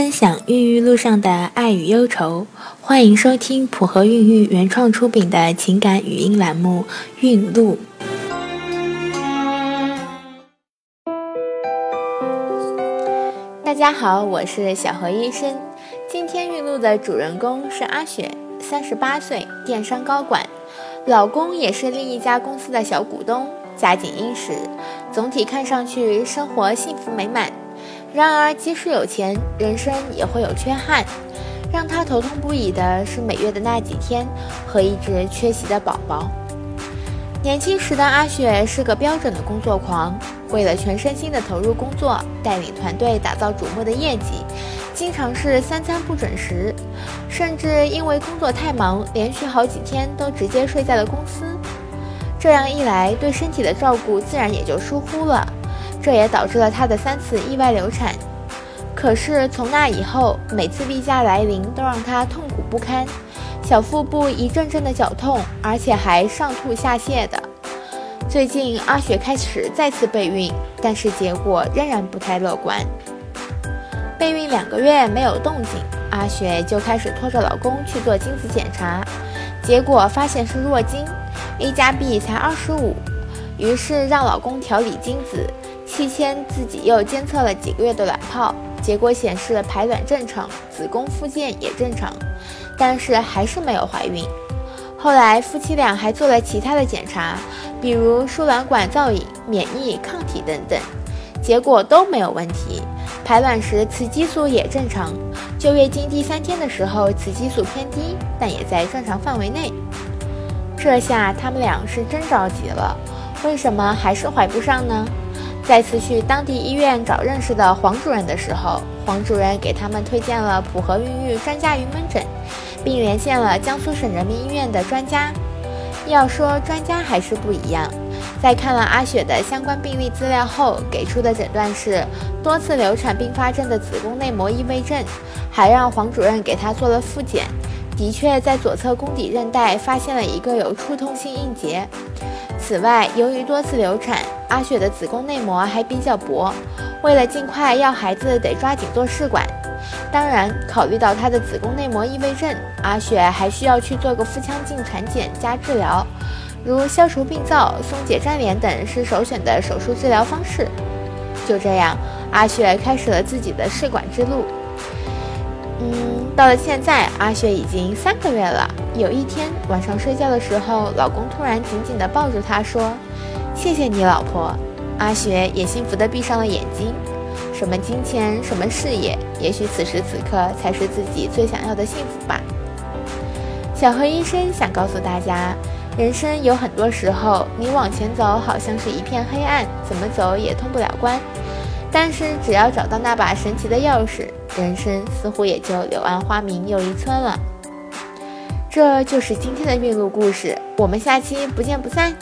分享孕育路上的爱与忧愁，欢迎收听普和孕育原创出品的情感语音栏目《孕路》。大家好，我是小何医生。今天孕路的主人公是阿雪，三十八岁，电商高管，老公也是另一家公司的小股东，家境殷实，总体看上去生活幸福美满。然而，即使有钱，人生也会有缺憾。让他头痛不已的是每月的那几天和一直缺席的宝宝。年轻时的阿雪是个标准的工作狂，为了全身心的投入工作，带领团队打造瞩目的业绩，经常是三餐不准时，甚至因为工作太忙，连续好几天都直接睡在了公司。这样一来，对身体的照顾自然也就疏忽了。这也导致了她的三次意外流产。可是从那以后，每次例假来临都让她痛苦不堪，小腹部一阵阵的绞痛，而且还上吐下泻的。最近阿雪开始再次备孕，但是结果仍然不太乐观。备孕两个月没有动静，阿雪就开始拖着老公去做精子检查，结果发现是弱精，A 加 B 才二十五，于是让老公调理精子。期间自己又监测了几个月的卵泡，结果显示排卵正常，子宫附件也正常，但是还是没有怀孕。后来夫妻俩还做了其他的检查，比如输卵管造影、免疫抗体等等，结果都没有问题。排卵时雌激素也正常，就月经第三天的时候雌激素偏低，但也在正常范围内。这下他们俩是真着急了，为什么还是怀不上呢？再次去当地医院找认识的黄主任的时候，黄主任给他们推荐了普和孕育专家云门诊，并连线了江苏省人民医院的专家。要说专家还是不一样，在看了阿雪的相关病例资料后，给出的诊断是多次流产并发症的子宫内膜异位症，还让黄主任给她做了复检，的确在左侧宫底韧带发现了一个有触痛性硬结。此外，由于多次流产，阿雪的子宫内膜还比较薄，为了尽快要孩子，得抓紧做试管。当然，考虑到她的子宫内膜异位症，阿雪还需要去做个腹腔镜产检加治疗，如消除病灶、松解粘连等是首选的手术治疗方式。就这样，阿雪开始了自己的试管之路。嗯，到了现在，阿雪已经三个月了。有一天晚上睡觉的时候，老公突然紧紧地抱住她说：“谢谢你，老婆。”阿雪也幸福地闭上了眼睛。什么金钱，什么事业，也许此时此刻才是自己最想要的幸福吧。小何医生想告诉大家，人生有很多时候，你往前走好像是一片黑暗，怎么走也通不了关。但是只要找到那把神奇的钥匙。人生似乎也就柳暗花明又一村了。这就是今天的孕路故事，我们下期不见不散。